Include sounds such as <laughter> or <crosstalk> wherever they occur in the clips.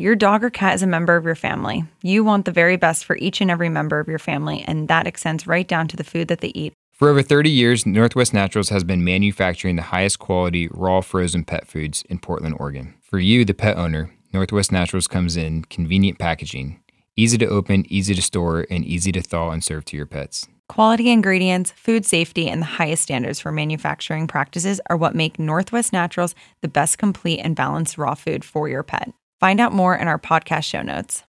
Your dog or cat is a member of your family. You want the very best for each and every member of your family, and that extends right down to the food that they eat. For over 30 years, Northwest Naturals has been manufacturing the highest quality raw frozen pet foods in Portland, Oregon. For you, the pet owner, Northwest Naturals comes in convenient packaging, easy to open, easy to store, and easy to thaw and serve to your pets. Quality ingredients, food safety, and the highest standards for manufacturing practices are what make Northwest Naturals the best complete and balanced raw food for your pet. Find out more in our podcast show notes.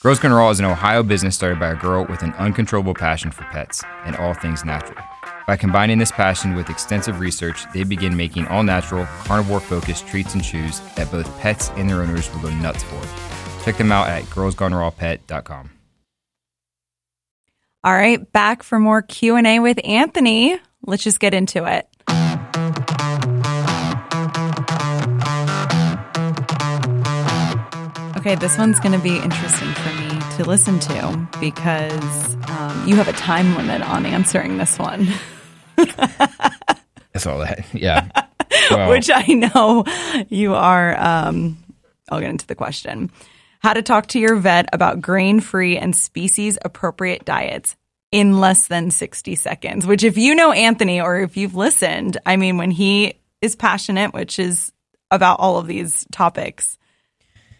Girls Gone Raw is an Ohio business started by a girl with an uncontrollable passion for pets and all things natural. By combining this passion with extensive research, they begin making all natural, carnivore focused treats and chews that both pets and their owners will go nuts for. Check them out at girlsgonerawpet.com. All right, back for more Q&A with Anthony. Let's just get into it. Okay, this one's going to be interesting for me to listen to because um, you have a time limit on answering this one. That's all that. <laughs> Yeah. Well, Which I know you are. Um, I'll get into the question. How to talk to your vet about grain free and species appropriate diets in less than 60 seconds. Which, if you know Anthony or if you've listened, I mean, when he is passionate, which is about all of these topics,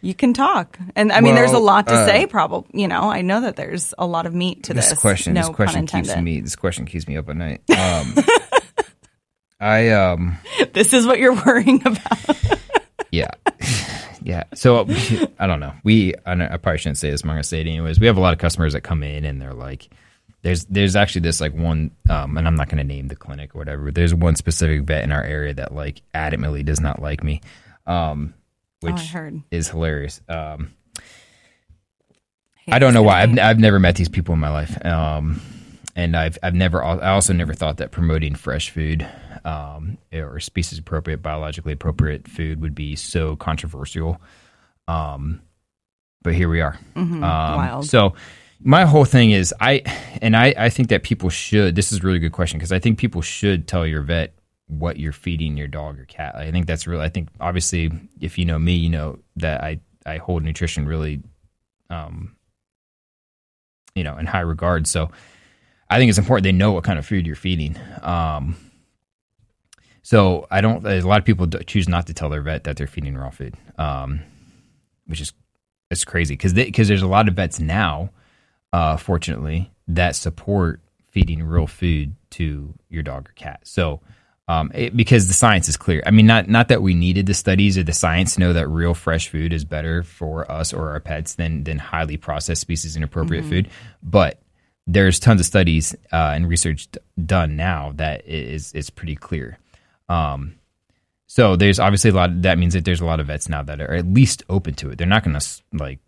you can talk. And I mean, there's a lot to uh, say. Probably, you know, I know that there's a lot of meat to this. This question, no this question keeps me. This question keeps me up at night. Um, <laughs> I um. This is what you're worrying about. <laughs> yeah, <laughs> yeah. So I don't know. We I, I probably shouldn't say this. I'm gonna say it anyways. We have a lot of customers that come in and they're like, there's there's actually this like one um, and I'm not going to name the clinic or whatever. There's one specific vet in our area that like adamantly does not like me. Um, which oh, is hilarious. Um, I don't know why. I've, I've never met these people in my life. Um, and I've, I've never, I also never thought that promoting fresh food, um, or species appropriate, biologically appropriate food would be so controversial. Um, but here we are. Mm-hmm. Um, Wild. So my whole thing is I, and I, I think that people should, this is a really good question because I think people should tell your vet what you're feeding your dog or cat. I think that's really. I think obviously, if you know me, you know that I I hold nutrition really, um, you know, in high regard. So I think it's important they know what kind of food you're feeding. Um, so I don't. A lot of people choose not to tell their vet that they're feeding raw food, um, which is it's crazy because because there's a lot of vets now, uh, fortunately, that support feeding real food to your dog or cat. So um, it, because the science is clear. I mean, not not that we needed the studies or the science to know that real fresh food is better for us or our pets than than highly processed species inappropriate mm-hmm. food, but there's tons of studies uh, and research d- done now that is is pretty clear. Um, so there's obviously a lot. Of, that means that there's a lot of vets now that are at least open to it. They're not going to like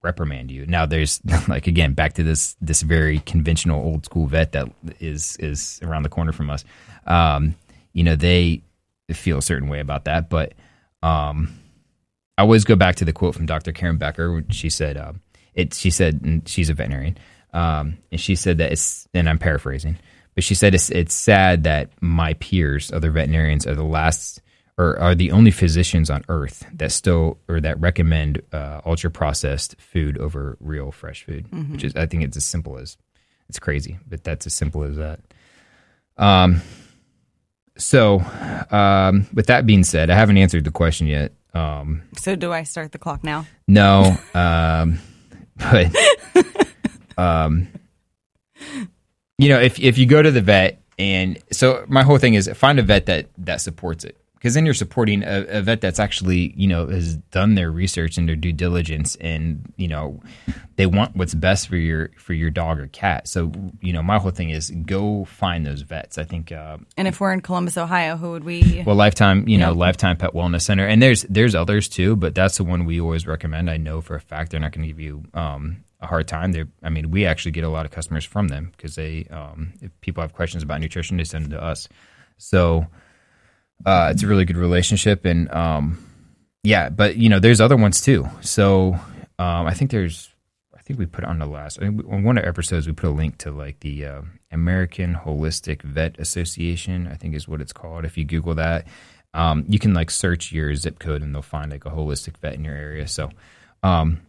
reprimand you. Now there's <laughs> like again back to this this very conventional old school vet that is is around the corner from us. Um, you know, they feel a certain way about that. But um, I always go back to the quote from Dr. Karen Becker. She said, uh, "It." She said, and she's a veterinarian, um, and she said that it's. And I'm paraphrasing, but she said it's it's sad that my peers, other veterinarians, are the last or are the only physicians on earth that still or that recommend uh, ultra processed food over real fresh food. Mm-hmm. Which is, I think, it's as simple as it's crazy, but that's as simple as that. Um, so, um, with that being said, I haven't answered the question yet. Um, so, do I start the clock now? No, <laughs> um, but um, you know, if if you go to the vet, and so my whole thing is find a vet that that supports it, because then you're supporting a, a, vet that's actually you know has done their research and their due diligence, and you know they want what's best for your for your dog or cat. So you know, my whole thing is go find those vets. I think. Uh, and if we're in Columbus, Ohio, who would we? Well, Lifetime, you know, Lifetime Pet Wellness Center, and there's there's others too, but that's the one we always recommend. I know for a fact they're not going to give you um, a hard time. They, I mean, we actually get a lot of customers from them because they, um, if people have questions about nutrition, they send them to us. So uh, it's a really good relationship, and um, yeah, but you know, there's other ones too. So um, I think there's I think we put on the last I on one of our episodes we put a link to like the uh, American Holistic Vet Association. I think is what it's called. If you Google that, um, you can like search your zip code and they'll find like a holistic vet in your area. So, um,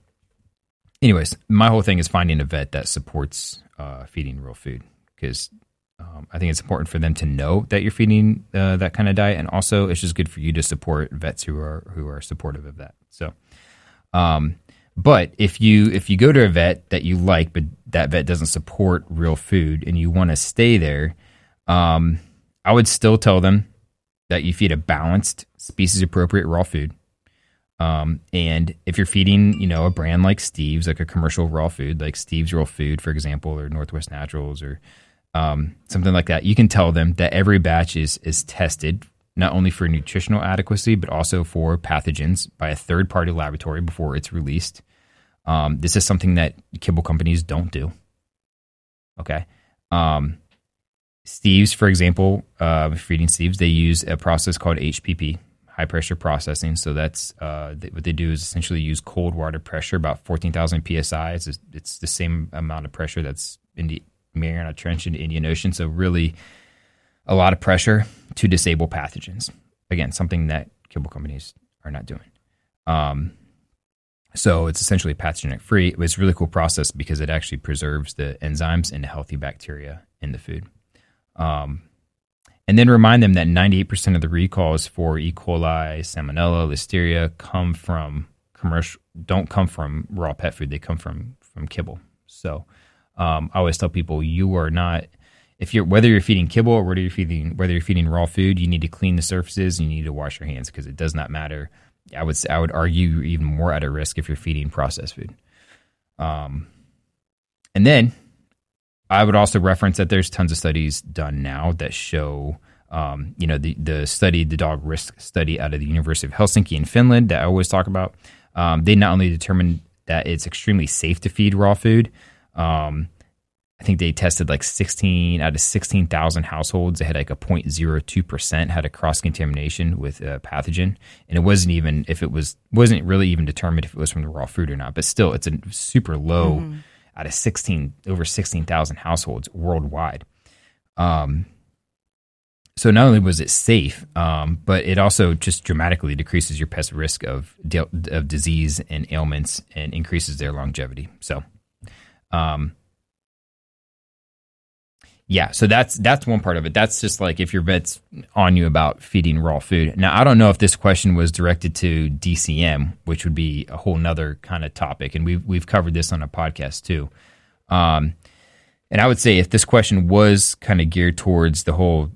anyways, my whole thing is finding a vet that supports uh, feeding real food because um, I think it's important for them to know that you're feeding uh, that kind of diet, and also it's just good for you to support vets who are who are supportive of that. So, um, but if you if you go to a vet that you like, but that vet doesn't support real food, and you want to stay there, um, I would still tell them that you feed a balanced, species appropriate raw food. Um, and if you're feeding, you know, a brand like Steve's, like a commercial raw food, like Steve's Raw Food, for example, or Northwest Naturals, or um, something like that, you can tell them that every batch is is tested not only for nutritional adequacy, but also for pathogens by a third party laboratory before it's released. Um, this is something that kibble companies don't do. Okay. Um, Steve's, for example, uh, feeding Steve's, they use a process called HPP, high pressure processing. So that's uh, what they do is essentially use cold water pressure, about 14,000 psi. It's, it's the same amount of pressure that's in the Mariana Trench in the Indian Ocean. So really a lot of pressure to disable pathogens. Again, something that kibble companies are not doing. Um, so it's essentially pathogenic free. It's a really cool process because it actually preserves the enzymes and healthy bacteria in the food. Um, and then remind them that 98% of the recalls for E. coli, Salmonella, Listeria come from commercial, don't come from raw pet food. They come from from kibble. So um, I always tell people you are not if you're whether you're feeding kibble or whether you're feeding whether you're feeding raw food, you need to clean the surfaces. You need to wash your hands because it does not matter. I would I would argue you're even more at a risk if you're feeding processed food. Um, and then I would also reference that there's tons of studies done now that show, um, you know, the the study, the dog risk study out of the University of Helsinki in Finland that I always talk about. Um, they not only determined that it's extremely safe to feed raw food. Um, I think they tested like 16 out of 16,000 households. They had like a 0.02% had a cross contamination with a pathogen. And it wasn't even, if it was, wasn't really even determined if it was from the raw food or not. But still, it's a super low mm-hmm. out of 16, over 16,000 households worldwide. Um, so not only was it safe, um, but it also just dramatically decreases your pest risk of, de- of disease and ailments and increases their longevity. So, um, yeah, so that's that's one part of it. That's just like if your vet's on you about feeding raw food. Now, I don't know if this question was directed to DCM, which would be a whole nother kind of topic, and we've we've covered this on a podcast too. Um, and I would say if this question was kind of geared towards the whole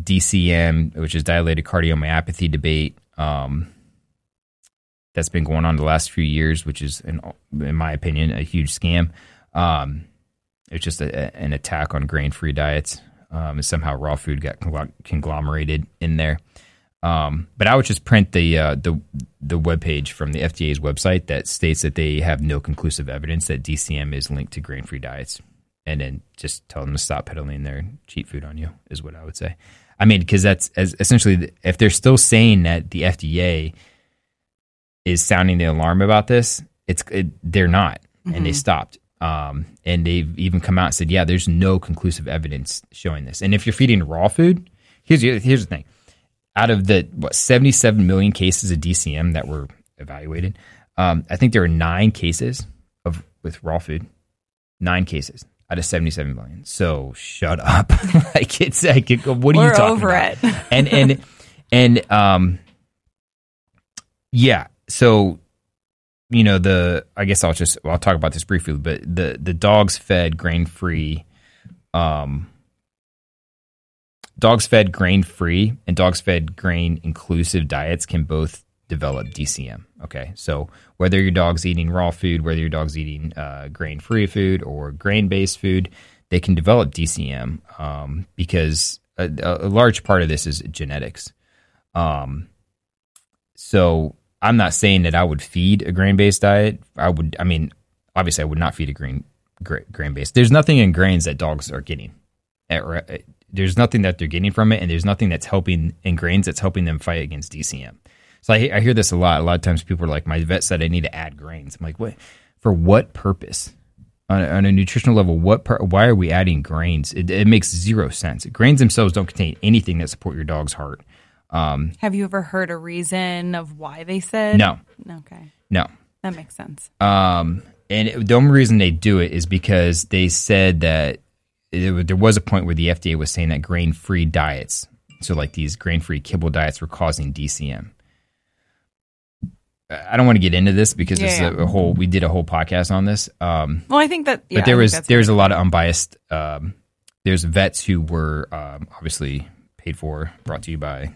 DCM, which is dilated cardiomyopathy debate, um, that's been going on the last few years, which is, in, in my opinion, a huge scam. Um, it's just a, an attack on grain free diets. Um, and somehow raw food got conglomerated in there. Um, but I would just print the uh, the the web page from the FDA's website that states that they have no conclusive evidence that DCM is linked to grain free diets, and then just tell them to stop peddling their cheap food on you is what I would say. I mean, because that's as essentially if they're still saying that the FDA is sounding the alarm about this, it's it, they're not, mm-hmm. and they mm-hmm. stopped. Um, and they've even come out and said, yeah, there's no conclusive evidence showing this. And if you're feeding raw food, here's the, here's the thing: out of the what 77 million cases of DCM that were evaluated, um, I think there are nine cases of with raw food, nine cases out of 77 million. So shut up. <laughs> like it's like what are We're you talking over about? It. and and and um yeah, so you know the I guess I'll just I'll talk about this briefly, but the the dogs fed grain free, um, dogs fed grain free and dogs fed grain inclusive diets can both develop DCM. Okay, so whether your dog's eating raw food, whether your dog's eating uh, grain free food or grain based food, they can develop DCM um, because a, a, large part of this is genetics. Um, so I'm not saying that I would feed a grain based diet. I would, I mean, obviously, I would not feed a grain grain based. There's nothing in grains that dogs are getting. Eh, eh, there's nothing that they're getting from it, and there's nothing that's helping in grains that's helping them fight against DCM. So I, I hear this a lot. A lot of times people are like, "My vet said I need to add grains." I'm like, "What? For what purpose?" On a, on a nutritional level, what per, why are we adding grains? It, it, makes zero sense. Grains themselves don't contain anything that support your dog's heart. Um, Have you ever heard a reason of why they said no? Okay, no, that makes sense. Um, and it, the only reason they do it is because they said that it, there was a point where the FDA was saying that grain free diets, so like these grain free kibble diets, were causing DCM. I don't want to get into this because yeah, this yeah. a, whole. We did a whole podcast on this. Um, well, I think that, yeah, but there was there's a lot of unbiased. Um, there's vets who were um, obviously paid for, brought to you by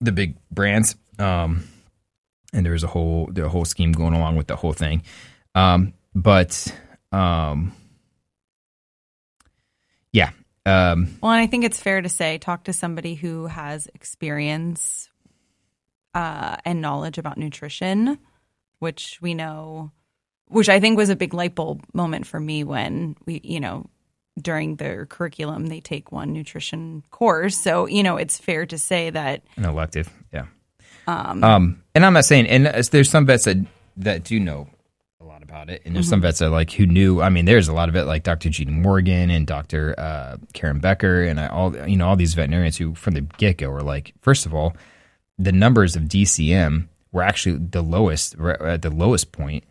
the big brands, um, and there was a whole the whole scheme going along with the whole thing. Um, but um, yeah. Um, well, and I think it's fair to say, talk to somebody who has experience uh, and knowledge about nutrition, which we know, which I think was a big light bulb moment for me when we, you know, during their curriculum they take one nutrition course. So you know, it's fair to say that an elective, yeah. Um, um and I'm not saying, and there's some vets that that do know a lot about it. And there's mm-hmm. some vets that like who knew. I mean, there's a lot of it, like Dr. Gene Morgan and Dr. Uh, Karen Becker and I, all you know all these veterinarians who from the get go were like, first of all, the numbers of DCM were actually the lowest at the lowest point,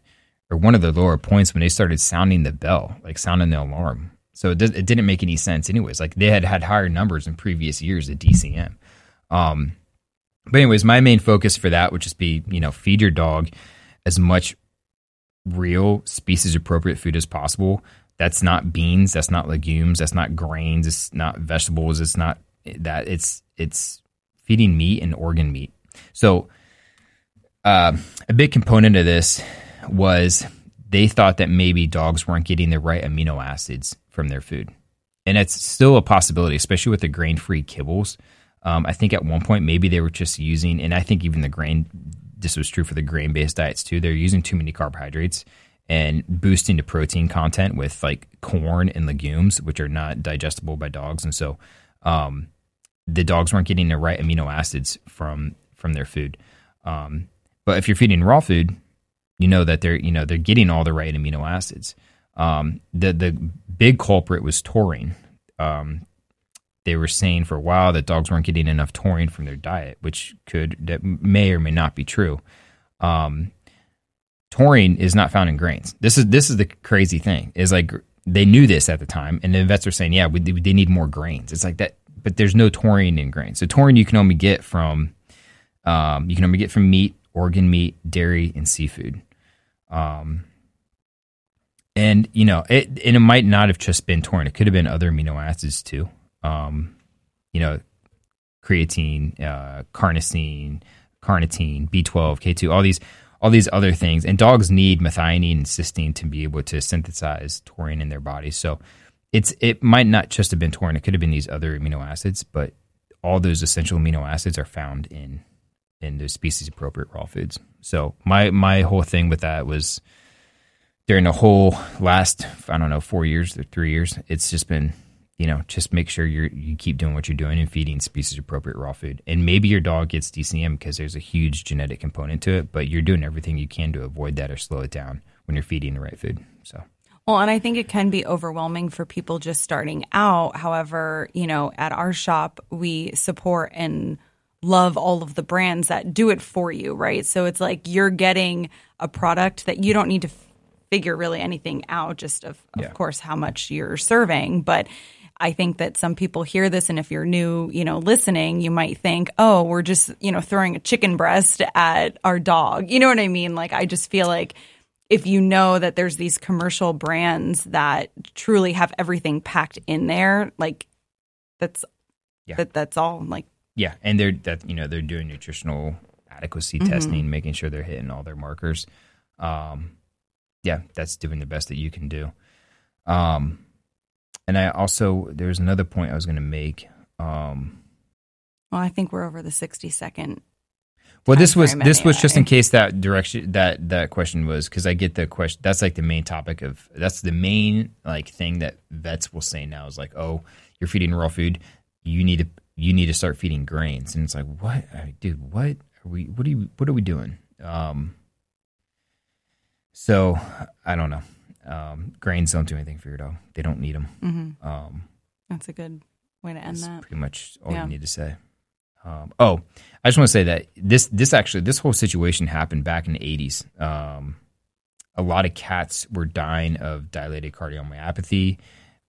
or one of the lower points when they started sounding the bell, like sounding the alarm. So it, it didn't make any sense, anyways. Like they had had higher numbers in previous years at DCM. Um, but anyways, my main focus for that would just be you know feed your dog as much real species appropriate food as possible. That's not beans, that's not legumes, that's not grains, it's not vegetables, it's not that it's it's feeding meat and organ meat. So uh, a big component of this was they thought that maybe dogs weren't getting the right amino acids from their food. And it's still a possibility, especially with the grain free kibbles. Um, I think at one point maybe they were just using, and I think even the grain this was true for the grain based diets too. They're using too many carbohydrates and boosting the protein content with like corn and legumes, which are not digestible by dogs, and so um, the dogs weren't getting the right amino acids from from their food. Um, but if you're feeding raw food, you know that they're you know they're getting all the right amino acids. Um, the the big culprit was taurine. Um, they were saying for a while that dogs weren't getting enough taurine from their diet, which could that may or may not be true. Um, taurine is not found in grains. This is this is the crazy thing. Is like they knew this at the time, and the vets are saying, yeah, we, they need more grains. It's like that, but there's no taurine in grains. So taurine you can only get from um, you can only get from meat, organ meat, dairy, and seafood. Um, and you know it, and it might not have just been taurine. It could have been other amino acids too um, you know, creatine, uh, carnosine, carnitine, B12, K2, all these all these other things. And dogs need methionine and cysteine to be able to synthesize taurine in their bodies. So it's it might not just have been taurine; it could have been these other amino acids, but all those essential amino acids are found in in those species appropriate raw foods. So my my whole thing with that was during the whole last I don't know four years or three years, it's just been you know, just make sure you you keep doing what you're doing and feeding species appropriate raw food. And maybe your dog gets DCM because there's a huge genetic component to it, but you're doing everything you can to avoid that or slow it down when you're feeding the right food. So. Well, and I think it can be overwhelming for people just starting out. However, you know, at our shop, we support and love all of the brands that do it for you, right? So it's like you're getting a product that you don't need to figure really anything out, just of, of yeah. course, how much you're serving. But I think that some people hear this, and if you're new, you know, listening, you might think, oh, we're just, you know, throwing a chicken breast at our dog. You know what I mean? Like, I just feel like if you know that there's these commercial brands that truly have everything packed in there, like, that's, yeah. that, that's all. Like, yeah. And they're, that, you know, they're doing nutritional adequacy testing, making sure they're hitting all their markers. Um, yeah, that's doing the best that you can do. Um, and I also there's another point I was going to make. Um, Well, I think we're over the 60 second. well, this was this was just in case that direction that that question was because I get the question. That's like the main topic of that's the main like thing that vets will say now is like, oh, you're feeding raw food, you need to you need to start feeding grains, and it's like, what, dude, what are we? What are you? What are we doing? Um, so I don't know. Um, grains don't do anything for your dog. They don't need them. Mm-hmm. Um, That's a good way to end that's that. pretty much all Yeah. you need to say. Um, oh, I just want to say that this this actually this whole situation happened back in the eighties. Um, a lot of cats were dying of dilated cardiomyopathy,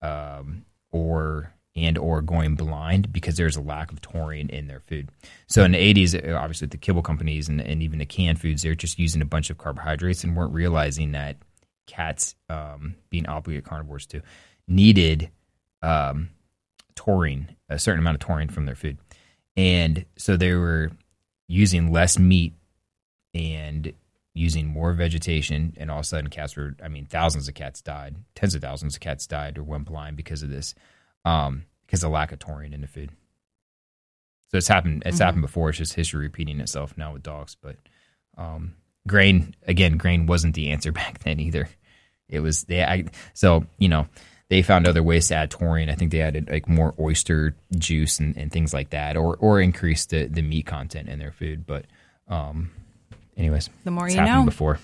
um, or and or going blind because there's a lack of taurine in their food. So in the eighties, obviously the kibble companies and, and even the canned foods, they're just using a bunch of carbohydrates and weren't realizing that cats, um, being obligate carnivores too, needed um, taurine, a certain amount of taurine from their food. And so they were using less meat and using more vegetation. And all of a sudden, cats were, I mean, thousands of cats died, tens of thousands of cats died or went blind because of this, um, because of lack of taurine in the food. So it's happened. It's Mhm. happened before. It's just history repeating itself now with dogs. But um, grain again, grain wasn't the answer <laughs> back then either. It was they. I, so you know, they found other ways to add taurine. I think they added like more oyster juice and, and things like that, or or increased the, the meat content in their food. But um, anyways, The more it's you happened know. before.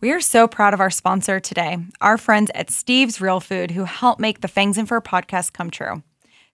We are so proud of our sponsor today, our friends at Steve's Real Food, who help make the Fangs and Fur podcast come true.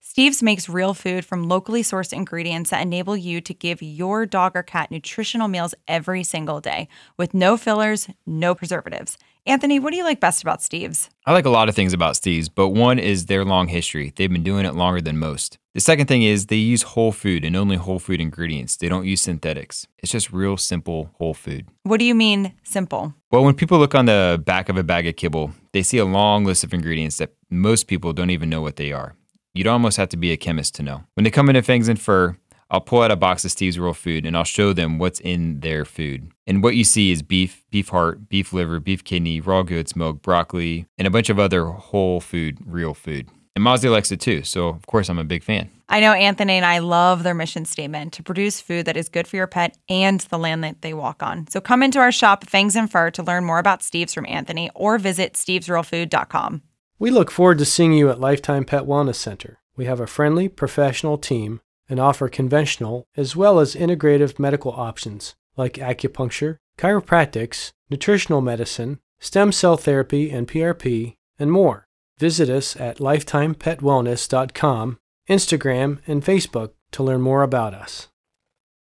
Steve's makes real food from locally sourced ingredients that enable you to give your dog or cat nutritional meals every single day with no fillers, no preservatives. Anthony, what do you like best about Steve's? I like a lot of things about Steve's, but one is their long history. They've been doing it longer than most. The second thing is they use whole food and only whole food ingredients. They don't use synthetics. It's just real simple whole food. What do you mean simple? Well, when people look on the back of a bag of kibble, they see a long list of ingredients that most people don't even know what they are. You'd almost have to be a chemist to know. When they come into Fangs and Fur, I'll pull out a box of Steve's Real Food and I'll show them what's in their food. And what you see is beef, beef heart, beef liver, beef kidney, raw goat's milk, broccoli, and a bunch of other whole food, real food. And Mozzie likes it too, so of course I'm a big fan. I know Anthony and I love their mission statement to produce food that is good for your pet and the land that they walk on. So come into our shop, Fangs and Fur, to learn more about Steve's from Anthony or visit stevesrealfood.com. We look forward to seeing you at Lifetime Pet Wellness Center. We have a friendly, professional team and offer conventional as well as integrative medical options like acupuncture, chiropractics, nutritional medicine, stem cell therapy and PRP, and more. Visit us at lifetimepetwellness.com, Instagram, and Facebook to learn more about us.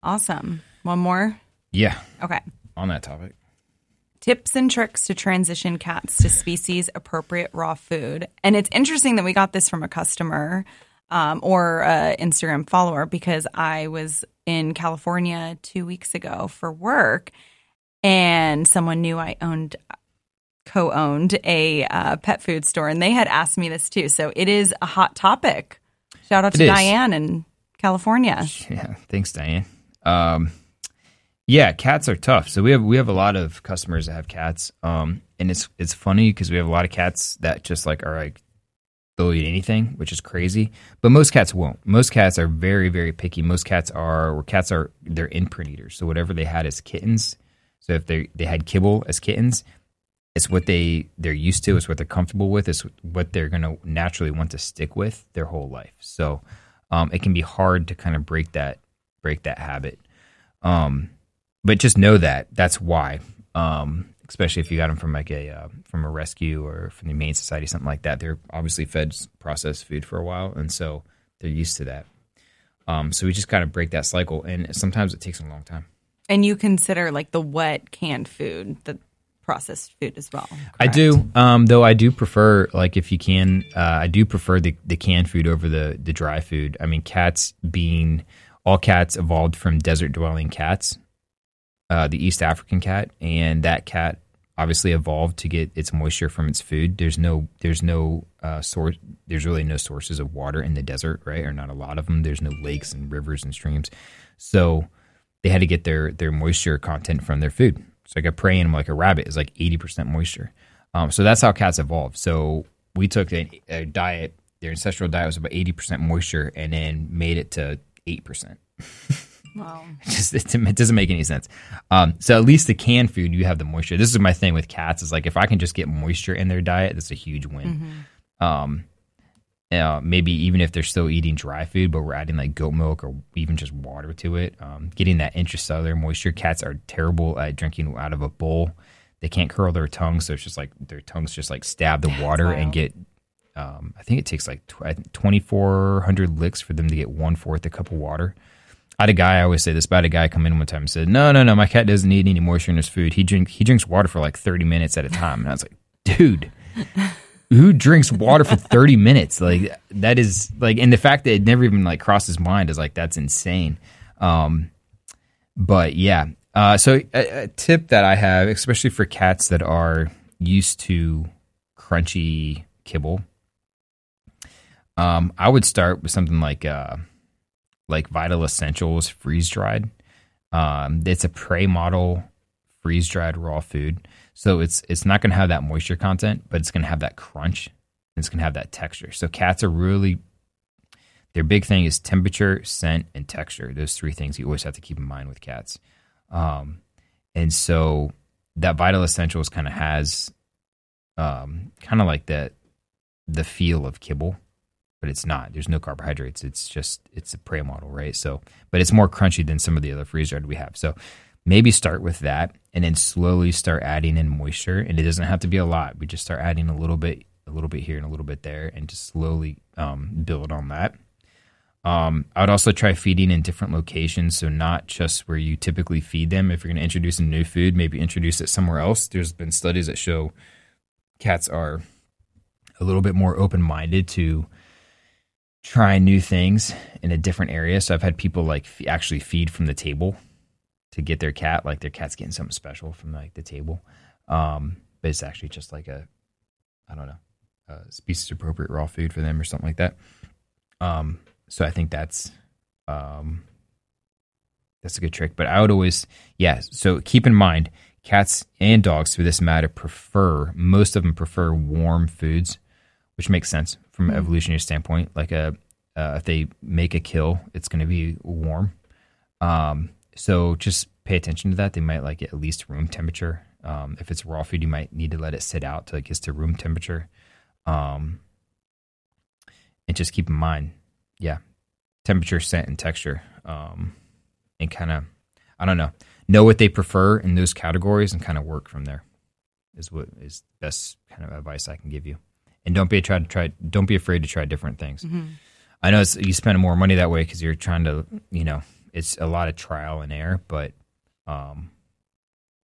Awesome. One more? Yeah, Okay. on that topic. Tips and tricks to transition cats to species appropriate raw food. And it's interesting that we got this from a customer um, or Instagram follower because I was in California two weeks ago for work and someone knew I owned co-owned a uh, pet food store and they had asked me this too. So it is a hot topic. Shout out It to is. Diane in California. Yeah, thanks, Diane. Um, yeah, cats are tough. So we have we have a lot of customers that have cats, um, and it's it's funny because we have a lot of cats that just like are like they'll eat anything, which is crazy. But most cats won't. Most cats are very very picky. Most cats are or cats are they're imprint eaters. So whatever they had as kittens, so if they they had kibble as kittens, it's what they they're used to. It's what they're comfortable with. It's what they're gonna naturally want to stick with their whole life. So um, it can be hard to kind of break that break that habit. Um, but just know that that's why. Um, especially if you got them from like a uh, from a rescue or from the Humane Society, something like that. They're obviously fed processed food for a while, and so they're used to that. Um, so we just kind of break that cycle, and sometimes it takes a long time. And you consider like the wet canned food, the processed food as well. I do, um, though. I do prefer, like, if you can, uh, I do prefer the, the canned food over the the dry food. I mean, cats being all cats evolved from desert dwelling cats, uh, the East African cat, and that cat obviously evolved to get its moisture from its food. There's no there's no uh, source. There's really no sources of water in the desert, right? Or not a lot of them. There's no lakes and rivers and streams, so they had to get their their moisture content from their food. So like a prey animal, like a rabbit, is like eighty percent moisture. Um, so that's how cats evolved. So we took a, a diet. Their ancestral diet was about eighty percent moisture, and then made it to eight percent. <laughs> Wow. <laughs> just it, it doesn't make any sense. Um, so at least the canned food, you have the moisture. This is my thing with cats is like if I can just get moisture in their diet, that's a huge win. Um, uh, maybe even if they're still eating dry food, but we're adding like goat milk or even just water to it, um, getting that intracellular moisture. Cats are terrible at drinking out of a bowl. They can't curl their tongues, so it's just like their tongues just like stab the water and get. Um, I think it takes like twenty four hundred licks for them to get one fourth a cup of water. I had a guy. I always say this, but I had a guy come in one time and said, "No, no, no, my cat doesn't need any moisture in his food. He drink he drinks water for like thirty minutes at a time." And I was like, "Dude, who drinks water for 30 minutes like that is like and the fact that it never even like crossed his mind is like that's insane um but yeah uh so a, a tip that i have especially for cats that are used to crunchy kibble um i would start with something like uh like vital essentials freeze dried um it's a prey model freeze dried raw food so it's it's not going to have that moisture content, but it's going to have that crunch. And it's going to have that texture. So cats are really their big thing is temperature, scent, and texture. Those three things you always have to keep in mind with cats. Um, and so that Vital Essentials kind of has um, kind of like that the feel of kibble, but it's not. There's no carbohydrates. It's just it's a prey model, right? So, but it's more crunchy than some of the other freeze dried we have. So maybe start with that and then slowly start adding in moisture and it doesn't have to be a lot we just start adding a little bit a little bit here and a little bit there and just slowly um, build on that um, i would also try feeding in different locations so not just where you typically feed them if you're going to introduce a new food maybe introduce it somewhere else there's been studies that show cats are a little bit more open-minded to try new things in a different area. So i've had people like f- actually feed from the table to get their cat like their cat's getting something special from like the table. Um but it's actually just like a i don't know species appropriate raw food for them or something like that. Um so i think that's um that's a good trick. But i would always yeah so keep in mind cats and dogs for this matter prefer most of them prefer warm foods which makes sense from an evolutionary standpoint like a uh, if they make a kill it's going to be warm um so just pay attention to that. They might like it at least room temperature. Um, if it's raw food, you might need to let it sit out till it gets to room temperature. Um, and just keep in mind, yeah, temperature, scent, and texture. Um, and kind of, I don't know, know what they prefer in those categories and kind of work from there. Is what is best kind of advice I can give you. And don't be try to try. Don't be afraid to try different things. I know it's, you spend more money that way because you're trying to, you know, it's a lot of trial and error, but um,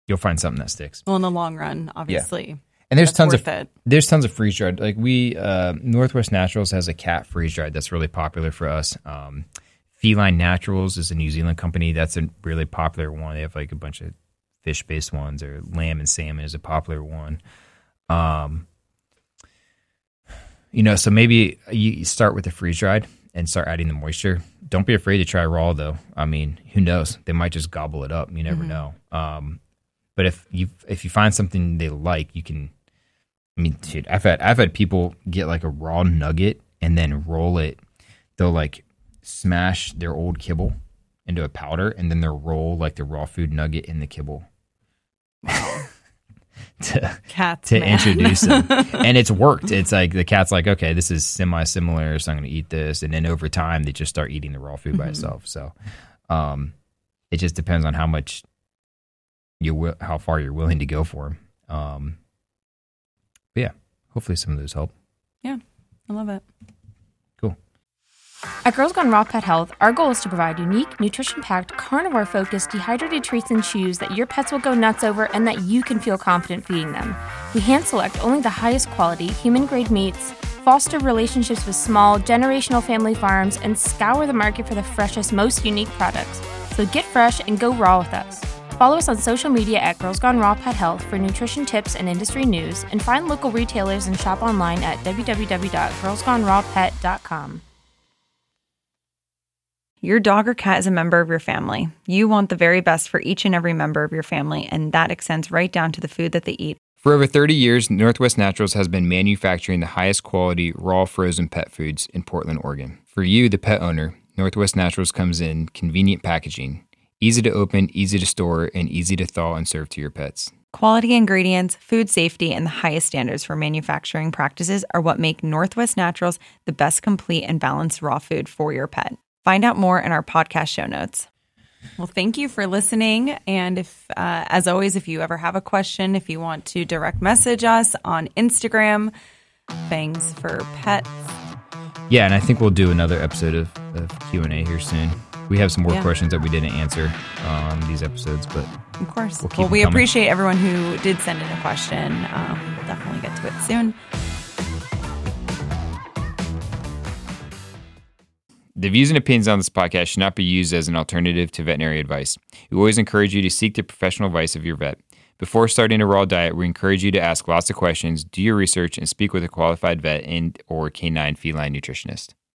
you'll find something that sticks. Well, in the long run, obviously. And there's tons of it. there's tons of freeze dried. Like we uh, Northwest Naturals has a cat freeze dried that's really popular for us. Um, Feline Naturals is a New Zealand company that's a really popular one. They have like a bunch of fish based ones, or lamb and salmon is a popular one. Um, you know, so maybe you start with the freeze dried and start adding the moisture. Don't be afraid to try raw though. I mean, who knows? They might just gobble it up. You never know. Um, but if you if you find something they like, you can. I mean, dude, I've had I've had people get like a raw nugget and then roll it. They'll like smash their old kibble into a powder and then they'll roll like the raw food nugget in the kibble. To Cats, to man. introduce them. <laughs> and it's worked. It's like the cat's like, okay, this is semi similar, so I'm going to eat this. And then over time, they just start eating the raw food by itself. So um, it just depends on how much you will, how far you're willing to go for them. Um, but yeah, hopefully some of those help. yeah, I love it. At Girls Gone Raw Pet Health, our goal is to provide unique, nutrition packed, carnivore focused, dehydrated treats and chews that your pets will go nuts over and that you can feel confident feeding them. We hand select only the highest quality, human grade meats, foster relationships with small, generational family farms, and scour the market for the freshest, most unique products. So get fresh and go raw with us. Follow us on social media at Girls Gone Raw Pet Health for nutrition tips and industry news, and find local retailers and shop online at www.girlsgonerawpet.com. Your dog or cat is a member of your family. You want the very best for each and every member of your family, and that extends right down to the food that they eat. For over 30 years, Northwest Naturals has been manufacturing the highest quality raw frozen pet foods in Portland, Oregon. For you, the pet owner, Northwest Naturals comes in convenient packaging, easy to open, easy to store, and easy to thaw and serve to your pets. Quality ingredients, food safety, and the highest standards for manufacturing practices are what make Northwest Naturals the best complete and balanced raw food for your pet. Find out more in our podcast show notes. Well, thank you for listening. And if, uh, as always, if you ever have a question, if you want to direct message us on Instagram, Fangs for Pets. Yeah, and I think we'll do another episode of, of Q&A here soon. We have some more Yeah. questions that we didn't answer on these episodes, but Of course. We'll keep well, we coming. appreciate everyone who did send in a question. Um, we'll definitely get to it soon. The views and opinions on this podcast should not be used as an alternative to veterinary advice. We always encourage you to seek the professional advice of your vet. Before starting a raw diet, we encourage you to ask lots of questions, do your research, and speak with a qualified vet and or canine feline nutritionist.